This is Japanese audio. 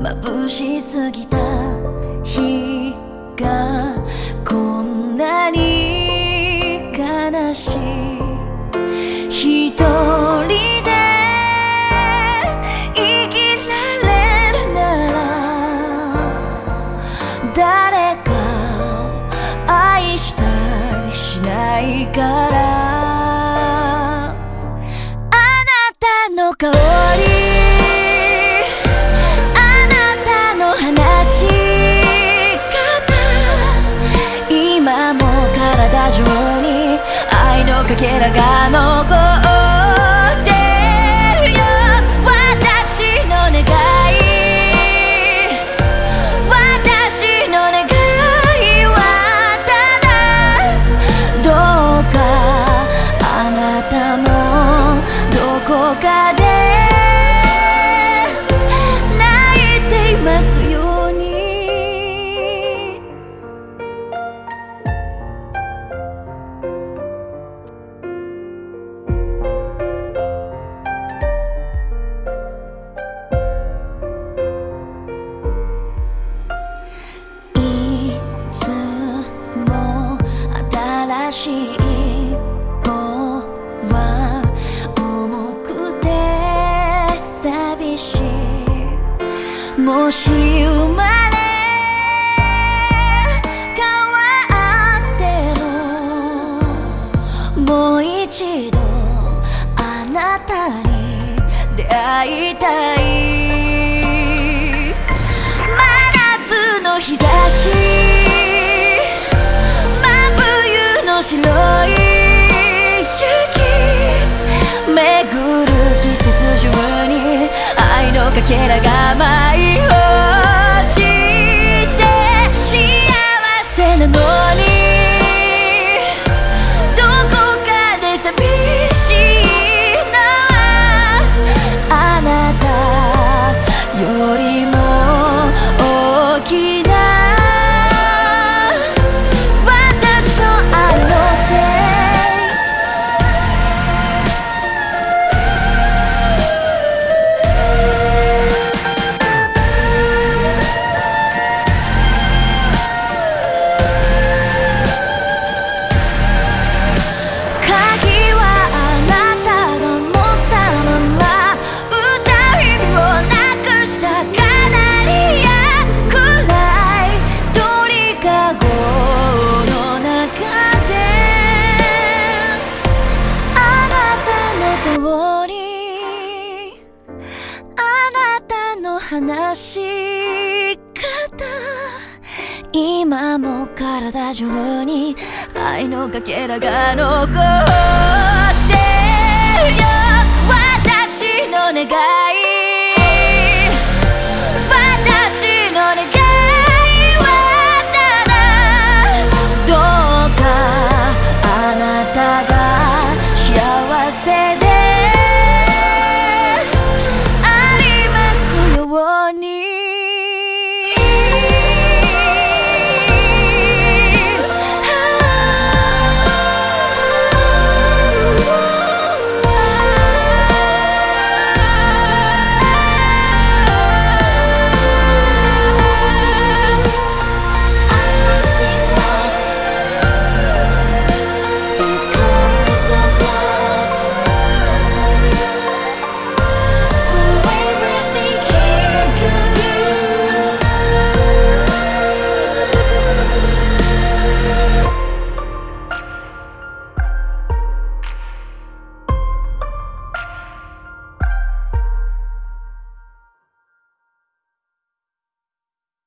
眩しすぎた。日がこんなに悲しい。一人で生きられるなら誰かを愛したりしないから。のかけらが残るもし生まれ変わってももう一度あなたに出会いたい。真夏の日差しけらが舞い話し方今も体中に愛のかけらが残ってるよ。私の願い。